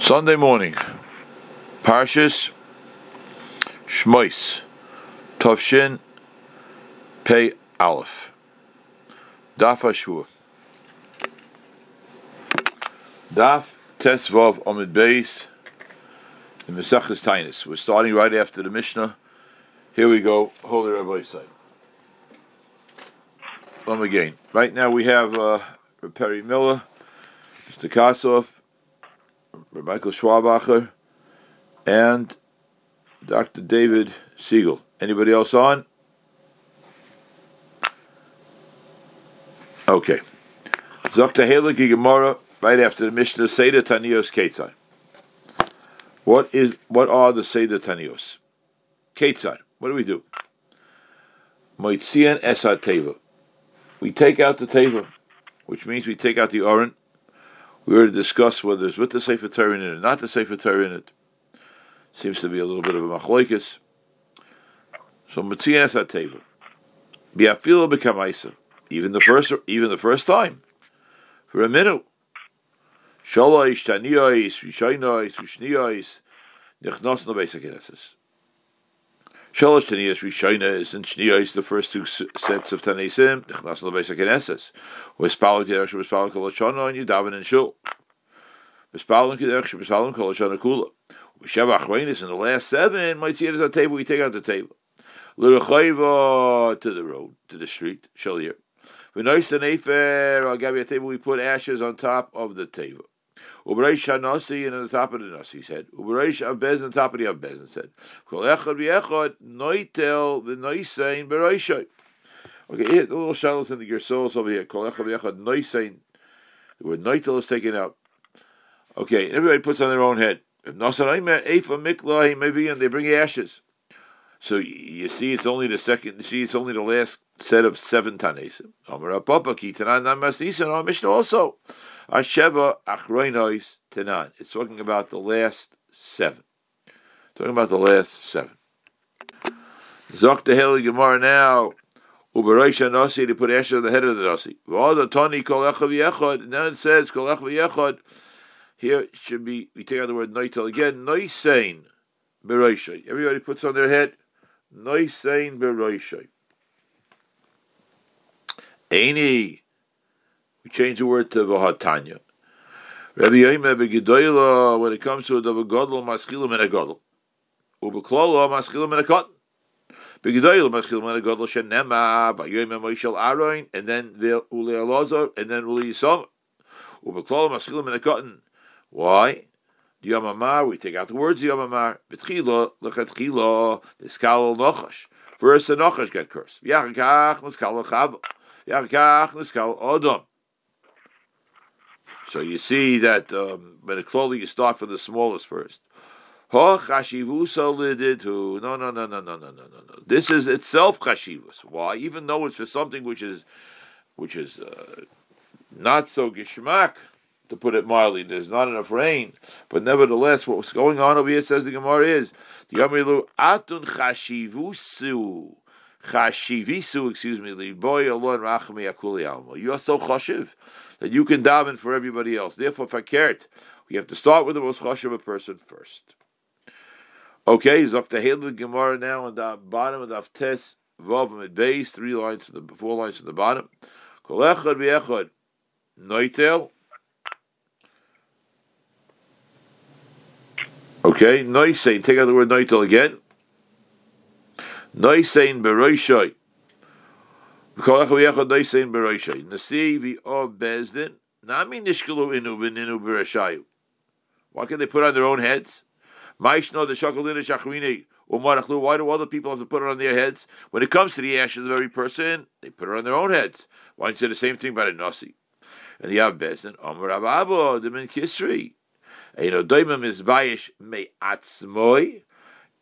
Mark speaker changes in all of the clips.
Speaker 1: Sunday morning, Parshas Shmois, Tovshin Pei Aleph, Daf Ashur, Daf Tesvav Omid Beis, in Mesachas Tainus. We're starting right after the Mishnah. Here we go, Holy Rabbi side. Come again. Right now we have uh, Perry Miller, Mr. Kassoff, Michael Schwabacher, and Dr. David Siegel. Anybody else on? Okay. Dr. Halakhi Gemara, right after the Mishnah, Seder Tanios Ketzai. What is what are the Seder Tanios? Ketzai. What do we do? Moitzian Esat Teva. We take out the Teva, which means we take out the Oren, we already discussed whether it's with the Sefer Torah in it or not the Sefer Torah in it. Seems to be a little bit of a machlokes. So Matzias Ateva. Biafilo bekamaisa. Even the first even the first time. For a minute. Shaloish taniyos, vishainois, vishniyos, nichnos no basic Shalosh Taniyas Rishainas and Shniyos, the first two sets of Tanesim, Nichnas Lebeis HaKeneses. Vespalin Kederech Vespalin Kol and you daven in Shul. Vespalin Kederech Vespalin Kol Hashana Kula. Sheva Achreinis, in the last seven, might see it as a table, we take out the table. L'rechayva to the road, to the street, Shalir. V'nois and give you a table, we put ashes on top of the table. Ubereish Hanasi and on the top of the Nasi's head. Ubereish Abez on the top of the Abez's head. Kol Echad V'Echad Noitel V'Noisein Bereishay. Okay, here, the little shadows in the Gersols over here. Kol Echad Noisein. The word Noitel is taken out. Okay, and everybody puts on their own head. If Nasaraim Eifa Mikla, maybe, and they bring ashes. So you see, it's only the second. You see, it's only the last set of seven tanesim. Amar Papa Kitanan Namasnisan. Our Mishnah also. Asheva Achroinois Tanan. It's talking about the last seven. Talking about the last seven. Zok the Heli Gemara now. Ubereisha Nasi to put Asher on the head of the Nasi. V'ada Tani Kol Echav. And then it says Kol Echav Yechad. Here should be, we take out the word Noitel again. Noisein Bereisha. Everybody puts on their head. Noisein beroishay. Aini. We change the word to Vahatanya. Rabbi Yoimeh begedoyla, when it comes to a davar godel, maschilim and a godel. Ubeklolo, maschilim and a cotton. Begedoyla, maschilim and a godel, shenema, vayoimeh moishel aroin, and then ule alozor, and then ule yisom. Ubeklolo, maschilim and a cotton. Why? Yamamar, we take out the words Yamamar. Betchila, lechatchila, the skal nochash. First the nochash get cursed. Yachakach, neskal odom. So you see that um, when it clothing, you start from the smallest first. No, no, no, no, no, no, no, no, no. This is itself chashivus. Why? Even though it's for something which is, which is uh, not so gishmak to put it mildly. There's not enough rain, but nevertheless, what's going on over here says the Gemara is the Yamilu atun chashivusu. Chashivisu, excuse me, liboy Allah rachami akuli alma. You are so chashiv that you can daven for everybody else. Therefore, fakert, we have to start with the most chashiv a person first. Okay, Zokta the Gemara now on the bottom of the Aftes Vav at base, three lines to the four lines to the bottom. Kol echad v'echad noitel Okay, noisein. Take out the word noitel again. Noisein beroishoy. Noisein beroishoy. Nasi v'o bezdin. Nami nishkalu inu v'ninu bereshayu. Why can they put on their own heads? Maishno the shakalina shachrini. Why do other people have to put it on their heads? When it comes to the ash of the very person, they put it on their own heads. Why don't you say the same thing about a nasi? And the Abbezin, Amr Ababo, the Min Kisri.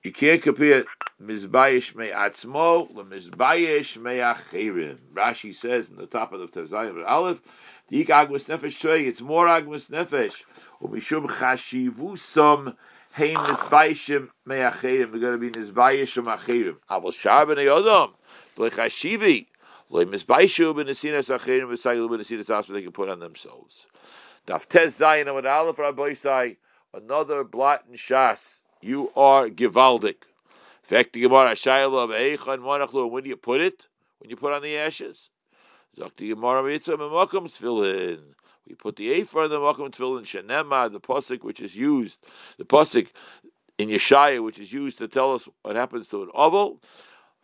Speaker 1: You can't compare mizbayish me'atzmo with mizbayish me'achirim. Rashi says in the top of the Tazayim Aleph, the ik agmas nefesh trey, it's more agmas nefesh. Umishum chashivusam hein mizbayishim me'achirim. We're going to be mizbayishim achirim. Avol shar b'nei odom, l'chashivi. Lo mizbayishu b'nesinas achirim v'sayilu b'nesinas asma they can put on themselves. Daf Tez Zayin Amad Aleph Rabbi Sai another blot in Shas. You are Givaldik. Fact the Gemara Shayla of Eichan Monachlu. When do you put it? When you put on the ashes? Zakti Gemara Mitzvah Memakam Tefillin. We put the Ephar in the Makam Tefillin Shenema, the pasuk which is used, the pasuk in Yeshaya which is used to tell us what happens to an oval.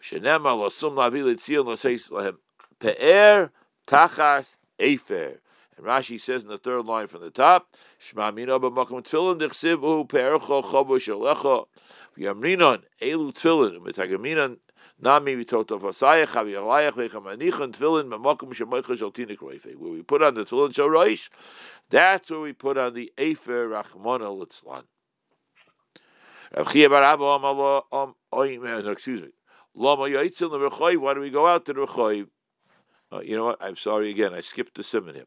Speaker 1: Shenema Lasum Lavi Litzion Laseis Lahem Pe'er Tachas Efer. And Rashi says in the third line from the top, Shema Mina b'makom tefillin dechsivu pe'ercho chobo shalecha v'yamrinon elu u'metagaminon nami v'toto v'asayach v'yalayach v'chamanichon tefillin b'makom shemoicha shal tinik roife. Where we put on the tefillin shoroish, that's where we put on the efer rachmona litzlan. Excuse me. Lama yaitzel the Why do we go out to the? Uh, you know what? I'm sorry again. I skipped the simon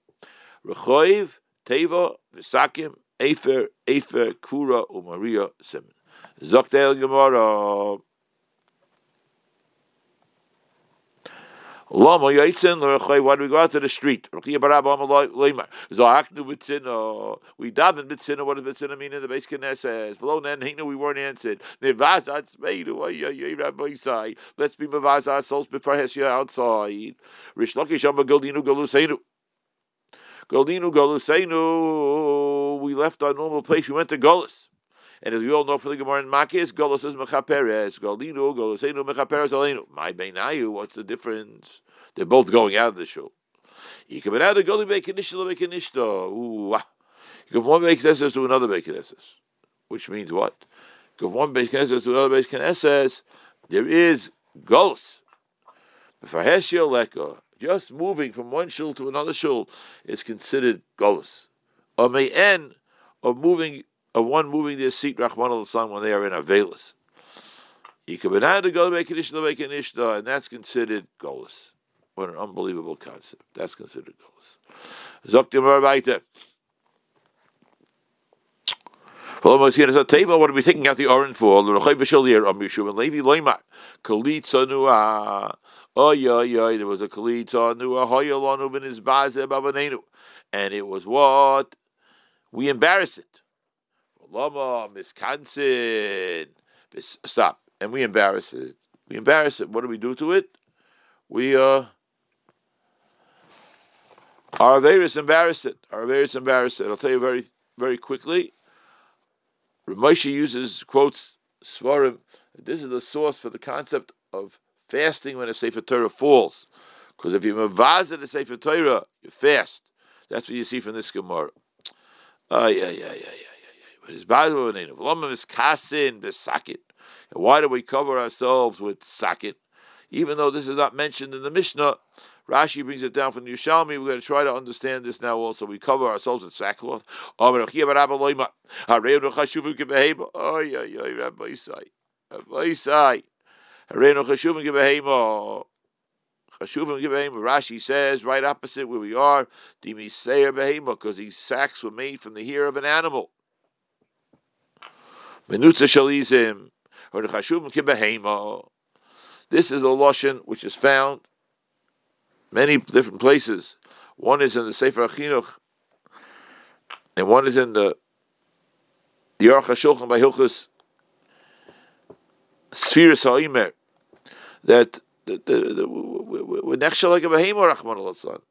Speaker 1: Rechoiv, Teva, Visakim, Efer, Efer, Kura, Umaria, Simon. Zoktel Gemara. Lama Yaitzin, why do we go out to the street? We daven bitzina. What does bitzina mean in the base Knesset? V'lo nen hina we weren't answered. Nevazat smeidu ayay Rabbi Isai. Let's be mevaz ourselves before Hesia outside. Rish Lakish Amagaldinu Galuseinu. Goldinu Goluseinu, we left our normal place, we went to Golus. And as we all know from the Gemara in Makis, Golus is Mechaperes. Goldinu, Goluseinu, Mechaperes Aleinu. My Beinayu, what's the difference? They're both going out of the show. You can be out of Goli Bekinishta, Bekinishta. Ooh, ah. You go from one Bekineses to another Bekineses. Which means what? You go from one Bekineses to another Bekineses. There is Golus. Befaheshia Leka. Just moving from one shul to another shul is considered golus. Or may end of moving of one moving their seat, Rahman al when they are in a veilus. to go and that's considered golus. What an unbelievable concept. That's considered weiter. What are we taking out the orange for? The Rechav V'Shalir Am Yishuv and Levi Loimar Kalitza Oh yeah. There was a Kalitza Nua and it was what we embarrass it. Lama Miskansin. Stop, and we embarrass it. We embarrass it. What do we do to it? We uh. Our Averis embarrass it. Our Averis embarrass it. I'll tell you very, very quickly. Ramosha uses quotes Svarim. This is the source for the concept of fasting when a Sefer Torah falls. Because if you mavaz the Sefer Torah, you fast. That's what you see from this Gemara. Oh, yeah, yeah, yeah, yeah, Why do we cover ourselves with sakit? Even though this is not mentioned in the Mishnah, Rashi brings it down from the Yerushalmi. We're going to try to understand this now also. We cover ourselves with sackcloth. Rashi says right opposite where we are, because these sacks were made from the hair of an animal. Menutza shalizim, or the chashuvim kibehema. This is a lotion which is found many different places. One is in the Sefer Achinuch, and one is in the the Aruch HaShulchan by Hilchus Spheres Ha'imer, that with nechshel like a behema, Rachman al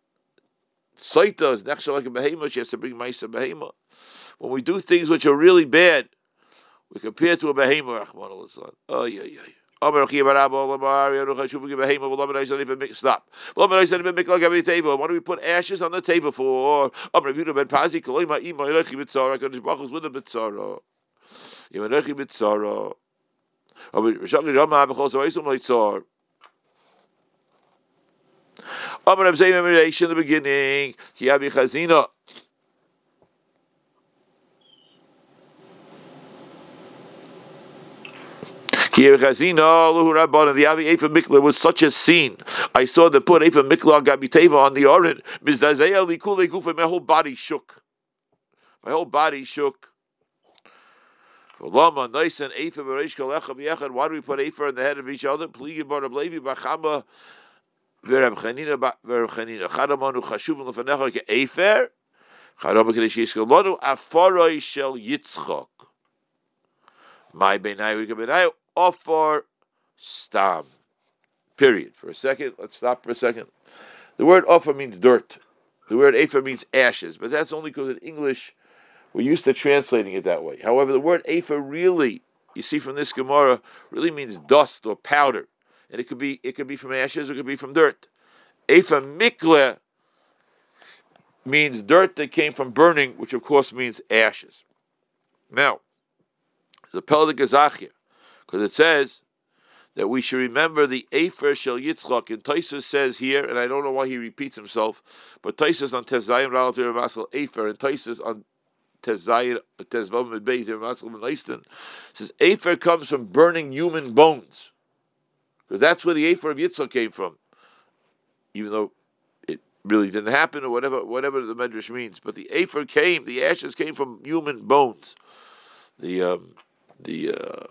Speaker 1: Saita is nechshel like a behema. She has to bring ma'isa behema. When we do things which are really bad, we compare to a behema, Rachman al Oh yeah, yeah. yeah. Stop. Why do we put ashes on the table for? in the beginning, Ah, the Avi Efa Mikla was such a scene. I saw the put Efa Mikla Gabiteva on the Orin. My whole body shook. My whole body shook. Why do we put Efa in the head of each other? Pligi bar Levi Bachama Verem Chanina Verem Chanina Chadamanu Chashuvim Lefanecha Efer Charama Kadesh Yiskalonu Aforoi Shel Yitzchok. My Benai Benai Ofor Stam. Period. For a second, let's stop for a second. The word offer means dirt. The word afer means ashes, but that's only because in English we're used to translating it that way. However, the word afer really, you see from this Gemara, really means dust or powder, and it could be it could be from ashes or it could be from dirt. Afer mikle means dirt that came from burning, which of course means ashes. Now, the Pel de Gazachia, because it says that we should remember the Afer Shel Yitzchak. And Taisus says here, and I don't know why he repeats himself, but Taisus on Tezayim Ralatir Masal Afer, and Taisus on Tezayim Tezvav Medbeis Masal Menaistin says Afer comes from burning human bones, because that's where the Afer of Yitzchak came from, even though it really didn't happen or whatever whatever the Medrash means. But the Afer came, the ashes came from human bones. The um, the uh,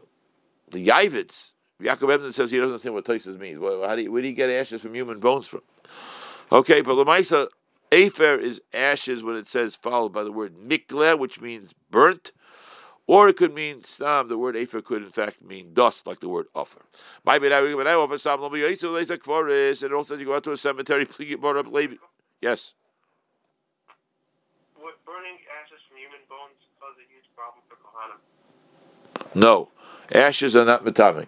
Speaker 1: the Yavids Yaakov Ebden says he doesn't understand what Taisus means. Well, how do you, where do you get ashes from human bones from? Okay, but Lamaisa, Afer is ashes when it says followed by the word mikle, which means burnt, or it could mean stam. The word Afer could in fact mean dust, like the word offer. My bad, I offer sam And it also you go out to a cemetery, please get brought up Levi. Yes.
Speaker 2: Would burning ashes from human bones cause a huge problem for Kohanim?
Speaker 1: No, ashes are not metamic.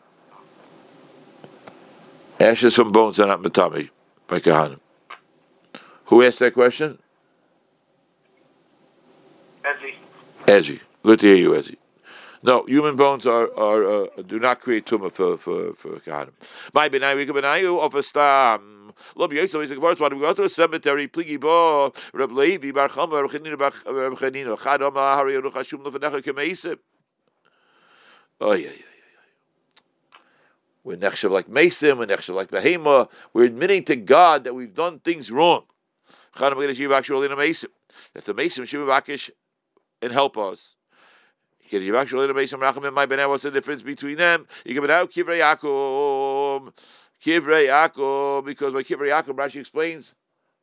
Speaker 1: Ashes from bones are not matami by Kahanim. Who asked that question?
Speaker 2: Ezzy.
Speaker 1: Ezzy. Good to hear you, Ezzy. No, human bones are, are uh, do not create tumor for for for Kahanim. My benai we benayu of a stam. Lo biyosel is a verse when we go to a cemetery. Pligi bo Reb Levi bar Chama Reb Chanina bar Chanina Chadam Hari Yeruch Hashum Lefenecha Oh yeah yeah. We're nechshav like Mason, we're nechshav like Behema. We're admitting to God that we've done things wrong. That the Mason should be backish and help us. What's the difference between them? You give out Kivrei Yaakov. Kivrei Yaakov, because by Kivrei Yaakov, Rashi explains,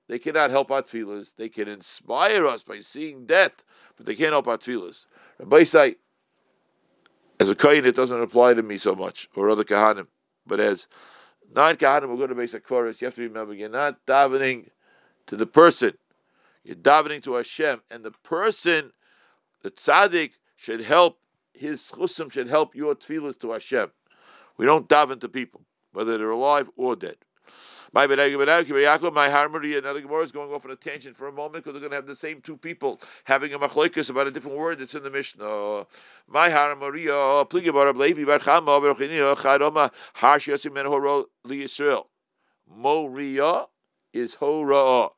Speaker 1: they cannot help our tefillahs. They can inspire us by seeing death, but they can't help our tefillahs. Rabbi say, as a kohen, it doesn't apply to me so much, or other kahanim. But as non kahanim we're going to basic chorus, you have to remember you're not davening to the person, you're davening to Hashem, and the person, the tzaddik, should help his chusim should help your tefillahs to Hashem. We don't daven to people, whether they're alive or dead. My my Harmony, another Gemara is going off on a tangent for a moment because they're going to have the same two people having a machloikus about a different word that's in the Mishnah. My Harmony, Pligi Bar Levi Bar Chama Bar Chinina Charoma Harsh Yosim Men Horo Li Yisrael. Moria is Hora.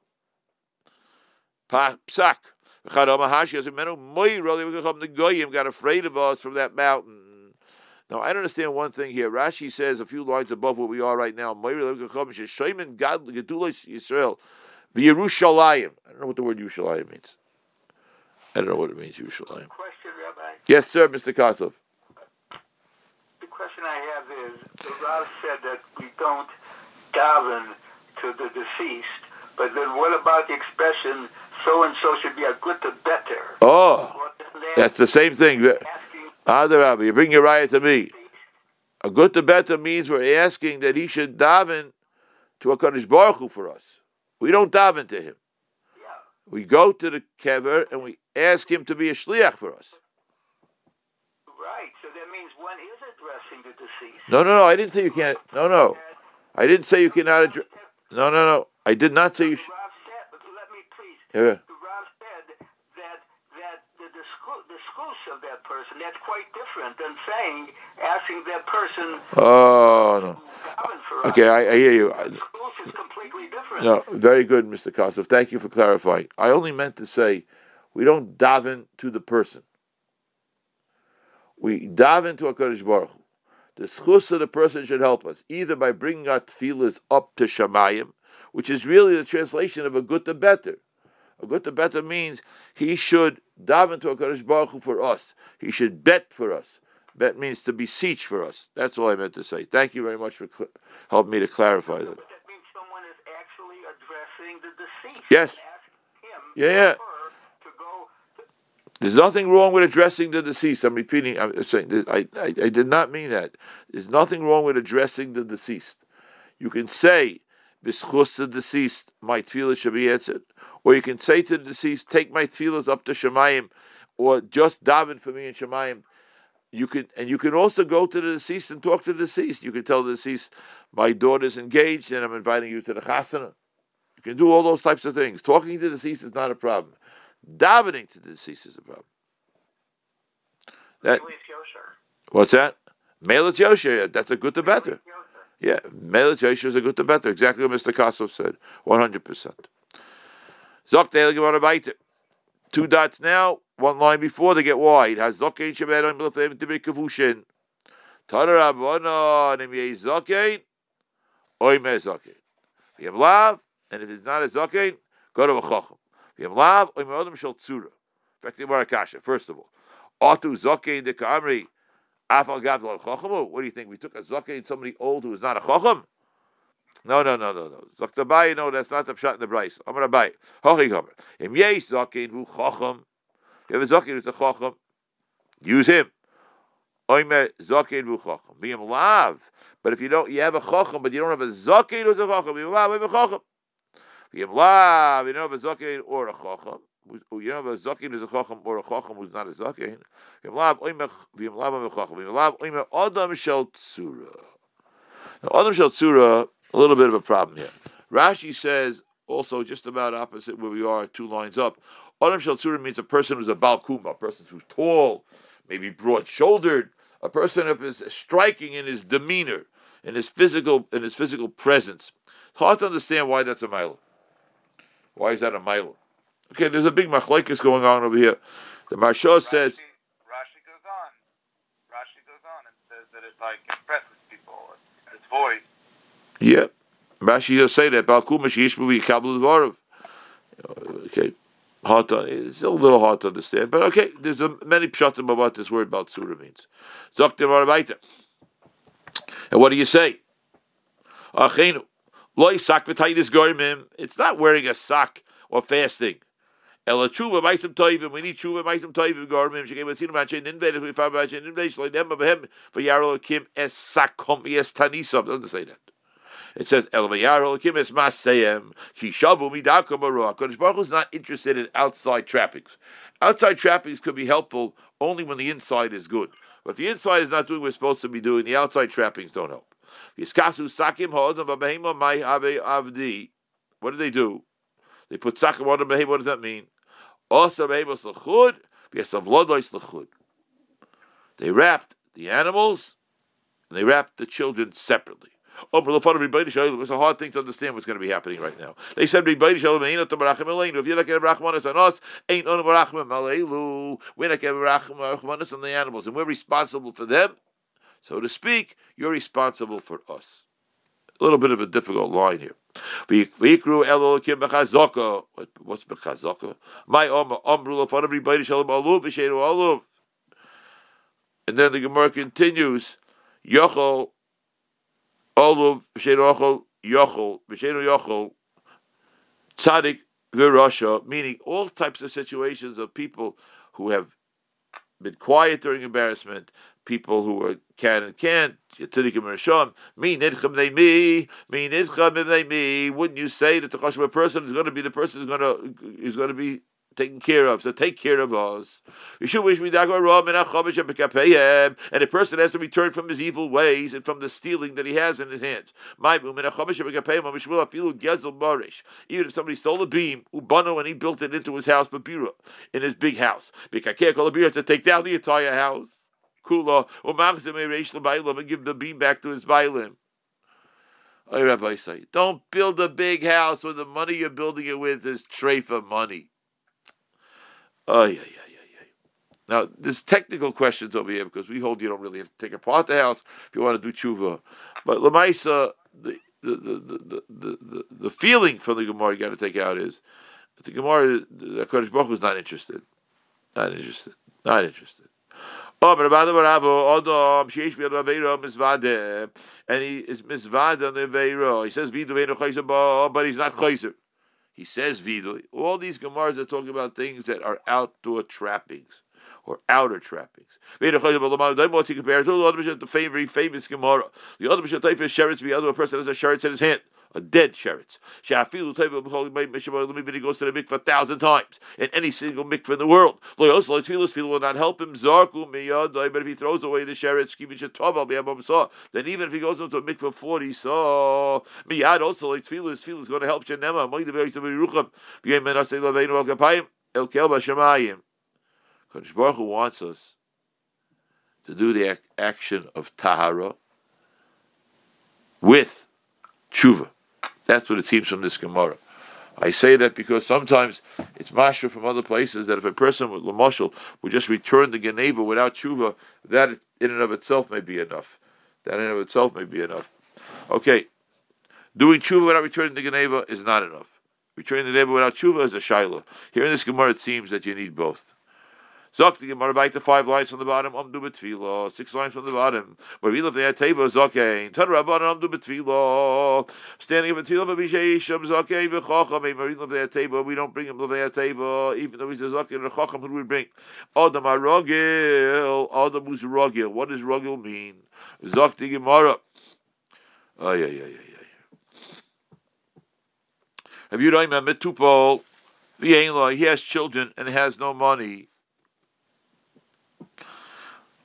Speaker 1: Psak. Charoma Harsh Yosim Men Moira. They were going to come. The Goyim got afraid of us from that mountain. Now, I don't understand one thing here. Rashi says a few lines above where we are right now. The Yerushalayim. I don't know what the word Yerushalayim means. I don't know what it means, Yerushalayim.
Speaker 2: Question, Rabbi.
Speaker 1: Yes, sir, Mr. Kosov.
Speaker 2: The question I have is, the Rav said that we don't daven to the deceased, but then what about the expression, so-and-so should be a good to better?
Speaker 1: Oh, that's the same thing. Adarabba, you bring your riot to me. A good to better means we're asking that he should daven to a Kaddish Baruch Hu for us. We don't daven to him. We go to the kever and we ask him to be a shliach for us.
Speaker 2: Right. So that means one is addressing the deceased.
Speaker 1: No, no, no. I didn't say you can't. No, no. I didn't say you cannot address. No, no, no. I did not say you should.
Speaker 2: Let me please.
Speaker 1: Yeah.
Speaker 2: of that person. That's quite different than saying, asking that person.
Speaker 1: Oh no. Okay, I, I, hear you.
Speaker 2: is.
Speaker 1: No, very good, Mr. Kosov. Thank you for clarifying. I only meant to say we don't daven to the person. We daven to a Kaddish Baruch Hu. The schus of the person should help us, either by bringing our tefillahs up to Shemayim, which is really the translation of a good to better. A good to better means he should daven to HaKadosh Baruch Hu for us. He should bet for us. Bet means to beseech for us. That's all I meant to say. Thank you very much for cl- helping me to clarify that.
Speaker 2: But that means someone is actually addressing the deceased.
Speaker 1: Yes. Yeah, yeah. There's nothing wrong with addressing the deceased. I'm repeating. I'm saying. I, I, I did not mean that. There's nothing wrong with addressing the deceased. You can say, "B'schus the deceased, my tefillah should be answered," or you can say to the deceased, "Take my tefillahs up to Shemayim," or just daven for me in Shemayim. You can, and you can also go to the deceased and talk to the deceased. You can tell the deceased, "My daughter's engaged, and I'm inviting you to the chasana." You can do all those types of things. Talking to the deceased is not a problem. Davening to the deceased is a problem. That, what's that? Melit Yosher, that's a good to better. Yeah, Melit Yosher is a good to better. Exactly what Mr. Kosov said. 100%. Zok Two dots now, one line before they get wide. Has Zokein Shabbat on to be Kavushin. Tadar Abona, Nim Zokein, Oy Me Zokein. Have love, and if it's not a Zokein, go to a Chacham. Lav Tzura. First of all, Atu Zakein de Kamri. Afal Gav Chochamu. What do you think? We took a Zakein, somebody old who is not a Chocham? No, no, no, no, no. Zaktabai, no, that's not the shot in the. I'm going to buy. Hochi Gomer. Im Yesh Zakein Vu Chocham. You have a Zakein who's a Chocham. Use him. Oime Zakein Vu Chocham. Be him Lav. But if you don't, you have a Chocham, but you don't have a Zakein who's a Chocham. Be him Lav, have a Chocham. Yimlav, you know, a zakein or a chacham. You know, a zakein is a chacham or a chacham who's not a zakein. Yimlav oimech v'yimlav chacham. Yimlav oimech adam shel tzura. Now, adam shel tzura, a little bit of a problem here. Rashi says also just about opposite where we are, two lines up. Adam shel tzura means a person who's a balkuma, a person who's tall, maybe broad-shouldered, a person who is striking in his demeanor, in his physical, in his physical presence. It's hard to understand why that's a mile. Why is that a mile? Okay, there's a big machlekes going on over here. The Marsha says.
Speaker 3: Rashi goes on. Rashi goes on and says that it like impresses people. Its voice.
Speaker 1: Yeah, Rashi does say that. Balkuma sheishbu yikabu dvarov. Okay, hard to, it's a little hard to understand, but okay. There's a, many pshatim about this word about surah means. And what do you say? Achenu. Loy sak v'taitis goyimim. It's not wearing a sock or fasting. Ela tshuva ma'isem toivim. We need tshuva ma'isem toivim goyimim. Shekei v'tzinu ma'achein ninved. We found ma'achein ninved. Nema b'hem v'yaro kim es sakom es tanisam. Doesn't say that. It says El v'yaro kim es masayem ki shavu midakom. Kodesh Baruch is not interested in outside trappings. Outside trappings could be helpful only when the inside is good. But if the inside is not doing what it's supposed to be doing, the outside trappings don't help. What do they do? They put sakim on the behema. What does that mean? They wrapped the animals and they wrapped the children separately. But the everybody it was a hard thing to understand what's going to be happening right now. They said, "Everybody Shalom ain't not If you're not getting Rachmanis on us, ain't on Rachman. We're not getting Rachmanis on the animals, and we're responsible for them so to speak, you're responsible for us. A little bit of a difficult line here. What's bechazaka? My umbrella for everybody shalom aluv v'sheinu. And then the Gemara continues, Yochel aluv v'sheinu achol yochel v'sheinu yochel tzadik v'rasha, meaning all types of situations of people who have been quiet during embarrassment, people who are can and can't. Me nidcham me, me nidcham me. Wouldn't you say that the chashma person is going to be the person who's going to is going to be taken care of. So take care of us. You should wish me and a person has to return from his evil ways and from the stealing that he has in his hands. Even if somebody stole a beam, ubano, and he built it into his house, babira, in his big house. has to take down the entire house. And give the beam back to his. Oh, Rabbi say, don't build a big house when the money you're building it with is treifa money. Oh, yeah, yeah, yeah, yeah. Now, there's technical questions over here because we hold you don't really have to take apart the house if you want to do tshuva. But Lamaisa, the the, the, the, the, the feeling from the Gemara you got to take out is the Gemara, the Kodesh Baruch is not interested. Not interested. Not interested. Oh, and he is Misvade on the Aveira. He says, but he's not Chayzer. He says vidui. All these Gemaras are talking about things that are outdoor trappings or outer trappings. The very famous Gemara. The other other person has a sheretz in his hand a dead sheretz. He goes to the mikveh a thousand times in any single mikveh in the world. Tefillah will not help him. Zarku miyad but if he throws away the sheretz, then even if he goes into a mikveh forty, so miyad also like tefillah, tefillah is going to help Janema. El kel b'shamayim. Kodesh Baruch Hu wants us to do the action of tahara with tshuva. That's what it seems from this Gemara. I say that because sometimes it's mashra from other places that if a person with lamashal would just return the geneva without tshuva, that in and of itself may be enough. That in and of itself may be enough. Okay, doing tshuva without returning the geneva is not enough. Returning the geneva without tshuva is a shaila. Here in this Gemara, it seems that you need both. Zok the Gemara the five lines from the bottom. Amdu betfilo. Six lines from the bottom. Love the teva zokein. Tad rabban amdu betfilo. Standing up betfilo b'bishayisham zokein v'chacham. We love the teva. We don't bring him the teva, even though he's a zokein and chacham. Who do we bring? Adam arogil. Adam who's rogil. What does rogil mean? Zok the Gemara. Oh yeah yeah yeah yeah. Have you done metupol? He has children and has no money.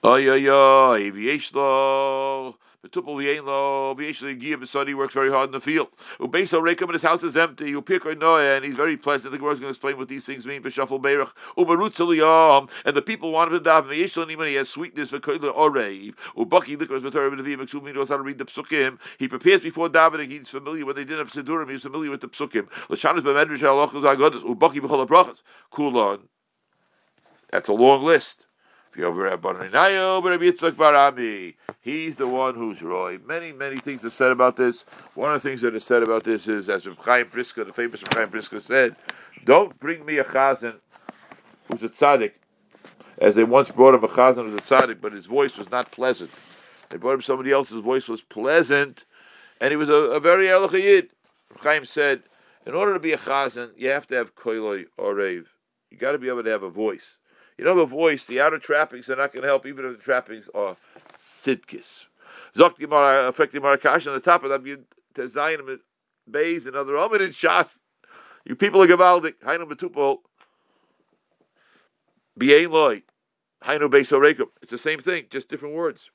Speaker 1: Oy oy oy, v'yesh lo, v'tupol v'yein lo, v'yesh lo he works very hard in the field. Ubeis al-rekum, and his house is empty. Upirkoy noah, and he's very pleasant. The Gemara is going to explain what these things mean. V'shafal beirach, ubarut yom, and the people want him to daven. V'yesh lo niman, he has sweetness, v'koyle oreiv. Ubaki likros b'torah b'neviyim, m'ksum, he knows how to read the psukim. He prepares before davening, he's familiar, when they didn't have Sidurim, he was familiar with the psukim. L'shanis b'medrish ha'alochus ha'godas, ubaki b'chol ha'brachas. Kulon. That's a long list. He's the one who's Roy. Many, many things are said about this. One of the things that is said about this is, as Chaim Briska, the famous Chaim Briska said, don't bring me a chazan who's a tzaddik, as they once brought him a chazan who's a tzaddik, but his voice was not pleasant. They brought him somebody else's voice was pleasant, and he was a, a very elachayid. Chaim said, in order to be a chazan, you have to have koiloi or rev. You got to be able to have a voice. You know the voice, the outer trappings are not going to help, even if the trappings are sidkis. Zok Gemara, affecting Marakash on the top of that, you Tezayim Bays and other Omen and Shas. You people are Gavaldik. Hainu Betupol. Bien Loy. Hainu Beis Orekum. It's the same thing, just different words.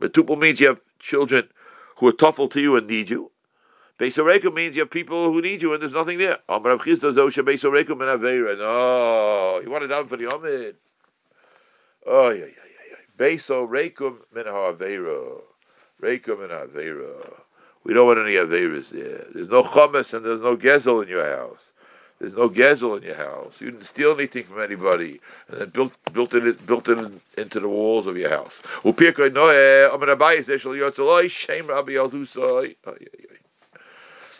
Speaker 1: Betupol means you have children who are tough to you and need you. Beisorekum means you have people who need you and there's nothing there. Oh. No, you want it down for the Omid. Oh, yeah, yeah, yeah, yeah. Beisorekum min Avera. Rekum and Avera. We don't want any Averas there. There's no Chamas and there's no Gezel in your house. There's no gezel in your house. You didn't steal anything from anybody, and then built built it built it in, into the walls of your house.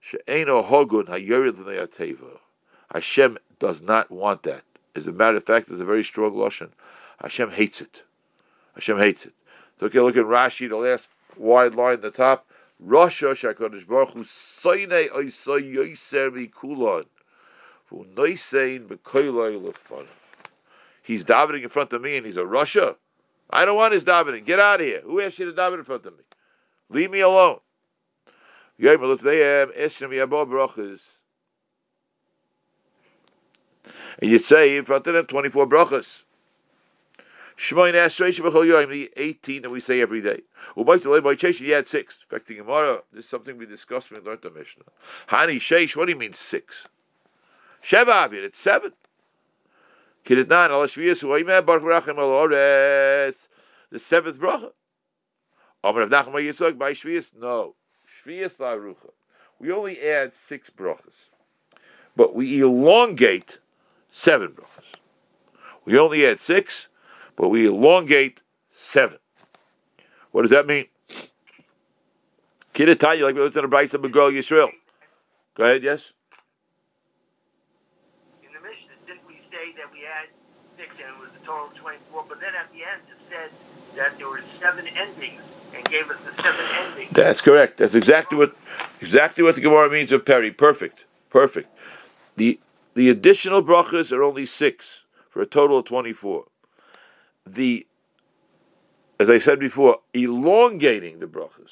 Speaker 1: She'eno hogun hayorid Hashem does not want that. As a matter of fact, it's a very strong lashon. Hashem hates it. Hashem hates it. So okay, look at Rashi, the last wide line at the top. Rosh Hakadosh Baruch Hu soine oisay yoser mikulon fu noisein. He's davening in front of me, and he's a Russia. I don't want his davening. Get out of here. Who asked you to daven in front of me? Leave me alone. Yomer Lefneim Eshem Yabo Brachas. And you say in front of them 24 brachas. Shmoin Esreish B'chol Yoim, the 18 that we say every day. Ubayt Lei By Chesh, you had six. Affecting Gemara, this is something we discussed when we learned the Mishnah. Hani Sheish, what do you mean six? Sheva Avir, it's seven. Kidit nine, Allah Shviyas, Uayim Baruch Barachim Al Oretz. The seventh bracha. Amar Rav Nachman Yitzhak by Shviyas, no. Shviyas La'arucha. we only add six brachas, but we elongate seven brachas. We only add six, but we elongate seven. What does that mean? Kidatanya, like we looked at a Bryce of Begal Yisrael. Go ahead, yes?
Speaker 4: In the Mishnah, didn't we say that we had six and it was a total of 24? But then at the end, it said that there were seven endings and gave us the seven endings.
Speaker 1: That's correct. That's exactly what exactly what the Gemara means of Perry. Perfect. Perfect. The the additional brachas are only six for a total of twenty-four. The as I said before, elongating the brachas.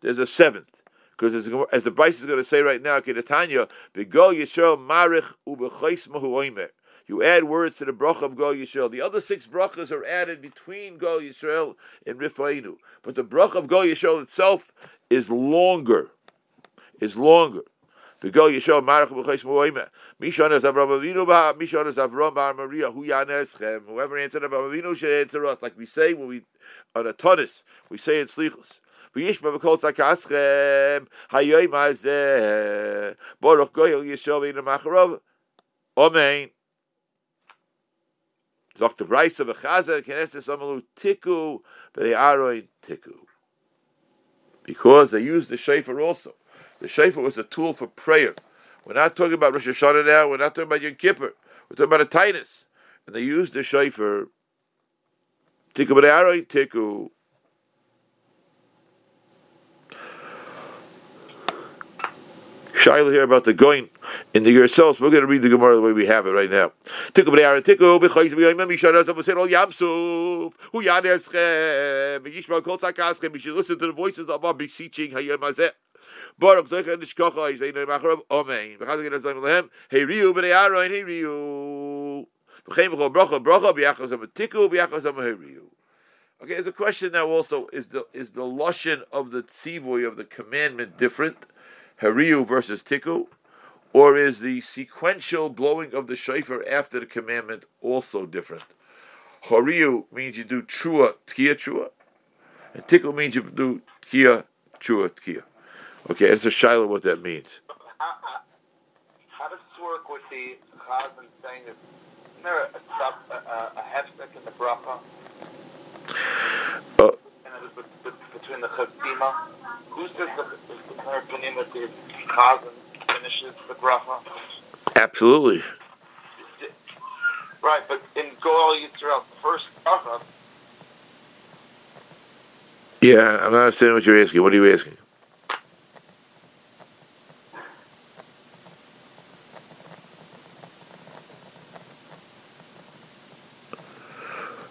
Speaker 1: There's a seventh. Because as, as the Bryce is going to say right now, Kedatanya, Begol Yisrael Marich Ubechais Mahu Oimer. You add words to the bracha of Gol Yisrael. The other six brachas are added between Gol Yisrael and Rifainu. But the bracha of Gol Yisrael itself is longer. Is longer. The V'gol Yisrael marach b'chayis mo'oime. Mishon es Avram Avinu ba, Mishon es Avram bar Maria, hu yaneschem. Whoever answered Avram Avinu should answer us. Like we say when we, on a tonnes, we say in Slichus. V'yishma b'kol tzakaschem, hayoim hazeh, boruch goyel Yisrael v'inu macharov. Amen. Dr. Bryce of a Chaza, Knesset Samalu Tiku, are Tiku. Because they used the shofar also. The shofar was a tool for prayer. We're not talking about Rosh Hashanah now, we're not talking about Yom Kippur, we're talking about a Titus. And they used the shofar, Tiku, are Tiku. Shaila here about the going in the yourselves. We're going to read the Gemara the way we have it right now. Listen to the voices of our beseeching. Okay, there's a question now also, is the is the lushan of the tzivoy of the commandment different? Hariu versus Tiku? Or is the sequential blowing of the shofar after the commandment also different? Hariu means you do trua, tkiya trua, and Tiku means you do tkiya, trua, tkiya. Okay, it's a shiloh what that means.
Speaker 3: How, does this work with the Chazan saying that there a, sub, a, a, a hefsek in the bracha?
Speaker 1: Uh,
Speaker 3: And it was be- be- between the chazima. Who says the is their the Chazan finishes the bracha?
Speaker 1: absolutely.
Speaker 3: Right, but in Goel Yisrael, the first bracha,
Speaker 1: Yeah, I'm not understanding what you're asking. What are you asking?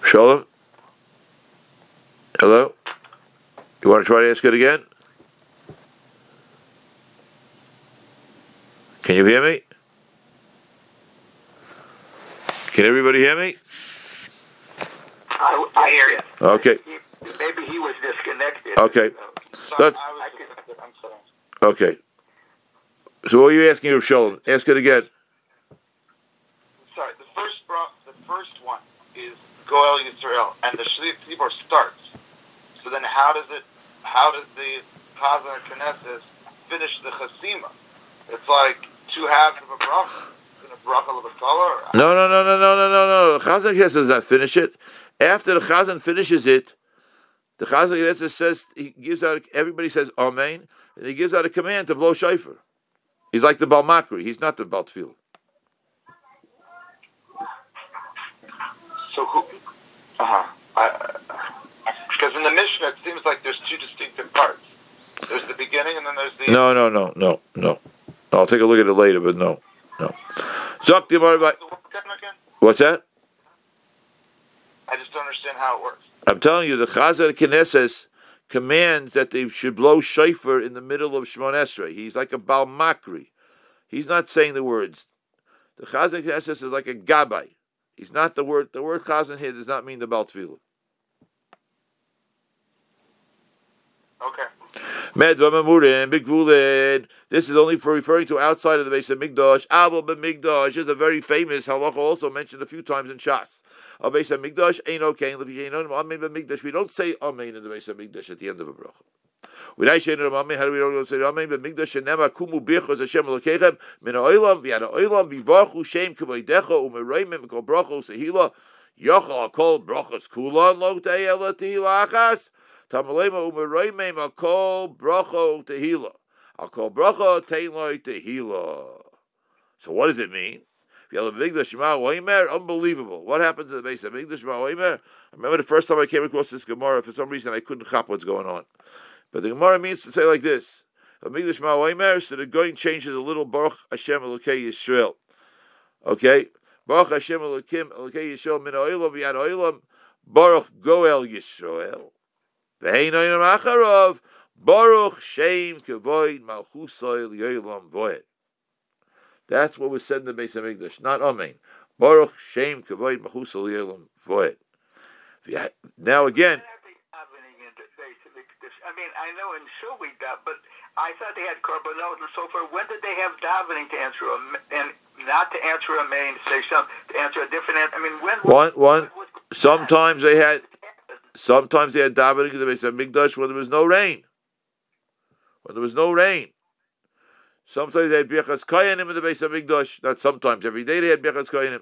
Speaker 1: Shalom? Hello? You want to try to ask it again? Can you hear me? Can everybody hear me?
Speaker 2: I, I hear you.
Speaker 1: Okay,
Speaker 2: He, maybe he was disconnected.
Speaker 1: okay,
Speaker 3: sorry,
Speaker 1: That's-
Speaker 3: I was
Speaker 2: I could-
Speaker 3: disconnected. I'm sorry.
Speaker 1: okay. So what are you asking of Shalom? Ask it again.
Speaker 3: Sorry, the first the first one is Goel Yisrael, and the Shliach Tzibor starts. So then, how does it? How does the Chazan Knesset finish the Chasima? It's like two halves of a bracha. In a bracha of a color.
Speaker 1: No, no, no, no, no, no, no, no. Chazan Knesset does not finish it. After the Chazan finishes it, the Chazan Knesset says he gives out. Everybody says Amen, and he gives out a command to blow shofar. He's like the Balmakri. He's not the Baltfil.
Speaker 3: So who? Uh huh. In the Mishnah, it seems like there's two distinctive parts. There's the beginning, and then there's the.
Speaker 1: No, no, no, no, no. I'll take a look at it later, but no, no. Zok Dimar-
Speaker 3: The?
Speaker 1: What's that?
Speaker 3: I just don't understand how it works.
Speaker 1: I'm telling you, the Chazan Knesset commands that they should blow shofar in the middle of Shemon Esrei. He's like a Balmakri. He's not saying the words. The Chazan Knesset is like a Gabai. He's not the word. The word Chazan here does not mean the Baltfila. This is only for referring to outside of the base of Migdash. Abel B'Migdash is a very famous halacha, also mentioned a few times in Shas. A base of Migdash ain't okay. Amen B'Migdash, we don't say Amen in the base of Migdash at the end of a bracha. When I say Ramame, how do we say Ramame? But Migdash Shenema Kumu Birchos Hashem Elokechem Min Ha'olam V'Yad Ha'olam V'Varchu Shem Kavoidecha U'Meroimim V'Kol Brachos Sehila Yochel Kol Brachos Kulon Lo Te'ela Tehila Tamalema U'Meroimim Akol Bracho Tehila Bracho Te'loi Tehila So what does it mean? Unbelievable. What happened to the base of English I remember the first time I came across this Gemara, for some reason I couldn't chop what's going on. But the Gemara means to say like this. English so the going changes a little Baruch Hashem Elokei Yisrael. Okay? Baruch Hashem Elokim Elokei Yisrael min oilam v'yad oilam Baruch Goel Yisrael. V'hein oilam acharov Baruch Shem Kevoid Malchusoil Yoilam Voed. That's what was said in the base of English, not Amen. Baruch Shem Kavoid Machusal Yelam Void. Now again.
Speaker 2: I mean, I know in Shul we got, but I thought they had korbanot and so forth. When did they have davening to answer a and not to answer a main, say something to answer a different? I mean, when
Speaker 1: one one. Sometimes they had. Sometimes they had davening in the base of Migdash when there was no rain. When there was no rain. Sometimes they had Birchas Koyanim in the base of Migdash. Not sometimes, every day they had Birchas Koyanim.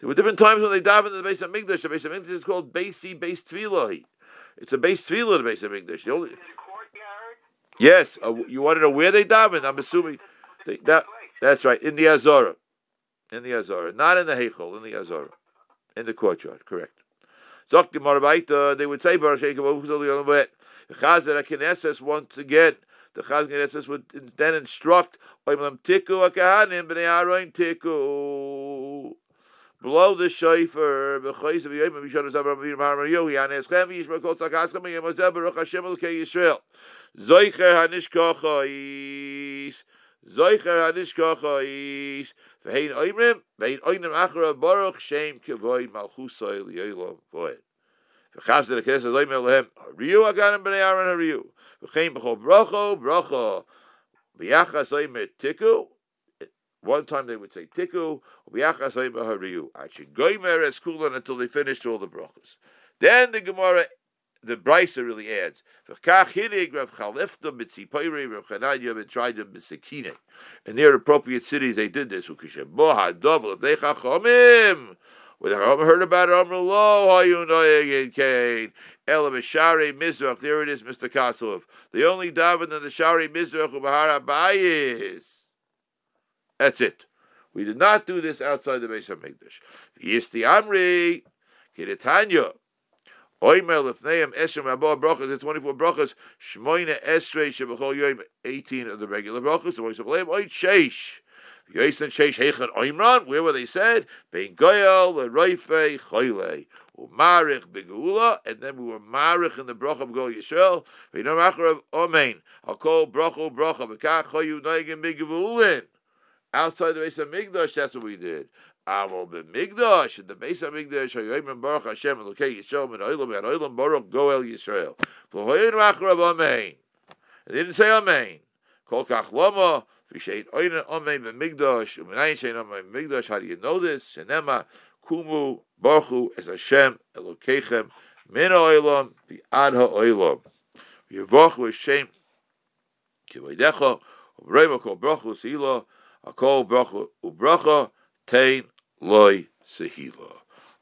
Speaker 1: There were different times when they davened in the base of Migdash. The base of Migdash is called Basi Base Tefillah. It's a base Tefillah, the base of Migdash. The only, yes, uh, you want to know where they davened? I'm assuming they, that, that's right, in the Azora, In the Azora, Not in the Heichel, in the Azora, In the courtyard, correct. Zok the they would say, Baruch Sheikh, Chazer Knesses once again the Chazon would then instruct Oimlam Tiku Akahanim Bnei Aroin Tiku. Blow the shofar, v'choyz v'yoyim v'yishon zavar v'yim har yohi aneschem v'yishma kol v'yim ozeh baruch Hashem elokei Yisrael. Zoicher hanishkochais. Zoicher hanishkochais. V'hein oimrim, v'hein oimrim achra baruch shem kevoy malchusoy liyoylom voed. V'chas the knesset oimrim lehem, hariyu aganim b'nei Aaron hariyu. V'chein b'chol bracho, bracho. V'yachas oimer tiku. One time they would say tiku, v'yachas oimer hariyu. Actually, goimer es kulan until they finished all the brachos. Then the Gemara the Brisa really adds. In their appropriate cities, they did this. They when the Chacham heard about it, Amr Lo, Hayunoyeg Kain, Elam Shari Mizrach. There it is, Mr. Kaslov. The only daven in the Shari Mizrach of Bahar Abayis. That's it. We did not do this outside the base of Mikdash. Yisti Amri, Kiritanya. Oimel Lefneim Eshem Abba Brachas, the 24 Brachas, Shmoine Esrei Shebachol Yoim, 18 of the regular Brachas, the voice of Leim, Oit Sheish. Yoisen Sheish Heichan Oimran, where were they said? Bein Goyal, Reife, Choyle. Umarich Begula, and then we were Marich in the Broch of Gol Yisrael. V'inam of Omein. I'll call Brocho Brocha. V'kach Choyu Noigim Begavulin. Outside the base of Migdash, that's what we did. Amal b'migdash, in the base of Migdash, Hayoyim Baruch Hashem, Elokei Yisrael, Min Oilam, Min Oilam Baruch Goel Yisrael. V'hoyin Rachrav Amein. It didn't say Amein. Kol Kach Lama, V'shein oinen omein b'migdash, u'minayin shein omein b'migdash, how do you know this? Shenema, kumu, baruchu, es Hashem, Elokeichem, min ha'olam, v'ad ha'olam. V'yavochu Hashem, kivoidecha, u'breima kol baruchu sehila, akol baruchu u'bracha, tein loy sehila.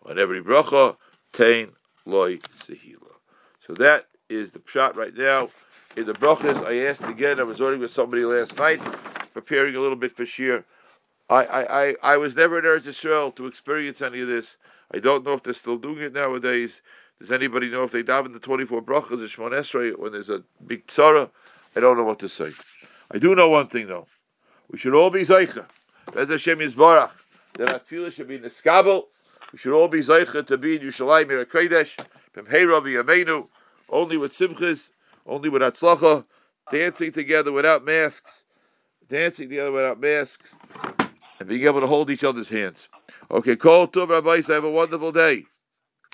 Speaker 1: On every bracha, tain loy sehila. So that is the shot right now. In the brachas, I asked again, I was ordering with somebody last night, preparing a little bit for Shir. I, I, I, I was never in Eretz Yisrael to experience any of this. I don't know if they're still doing it nowadays. Does anybody know if they daven the 24 brachas of Shemon Esrei when there's a big tzara? I don't know what to say. I do know one thing though. We should all be Zaycha. Bez Hashem Yisbarach. That our tefillah should be in the skabel. We should all be Zaycha to be in Yerushalayim Mir HaKodesh. B'mheira v'yameinu. Only with simchas. Only with atzlacha. Dancing together without masks dancing together without masks, and being able to hold each other's hands. Okay, call to Rabbi. Have a wonderful day.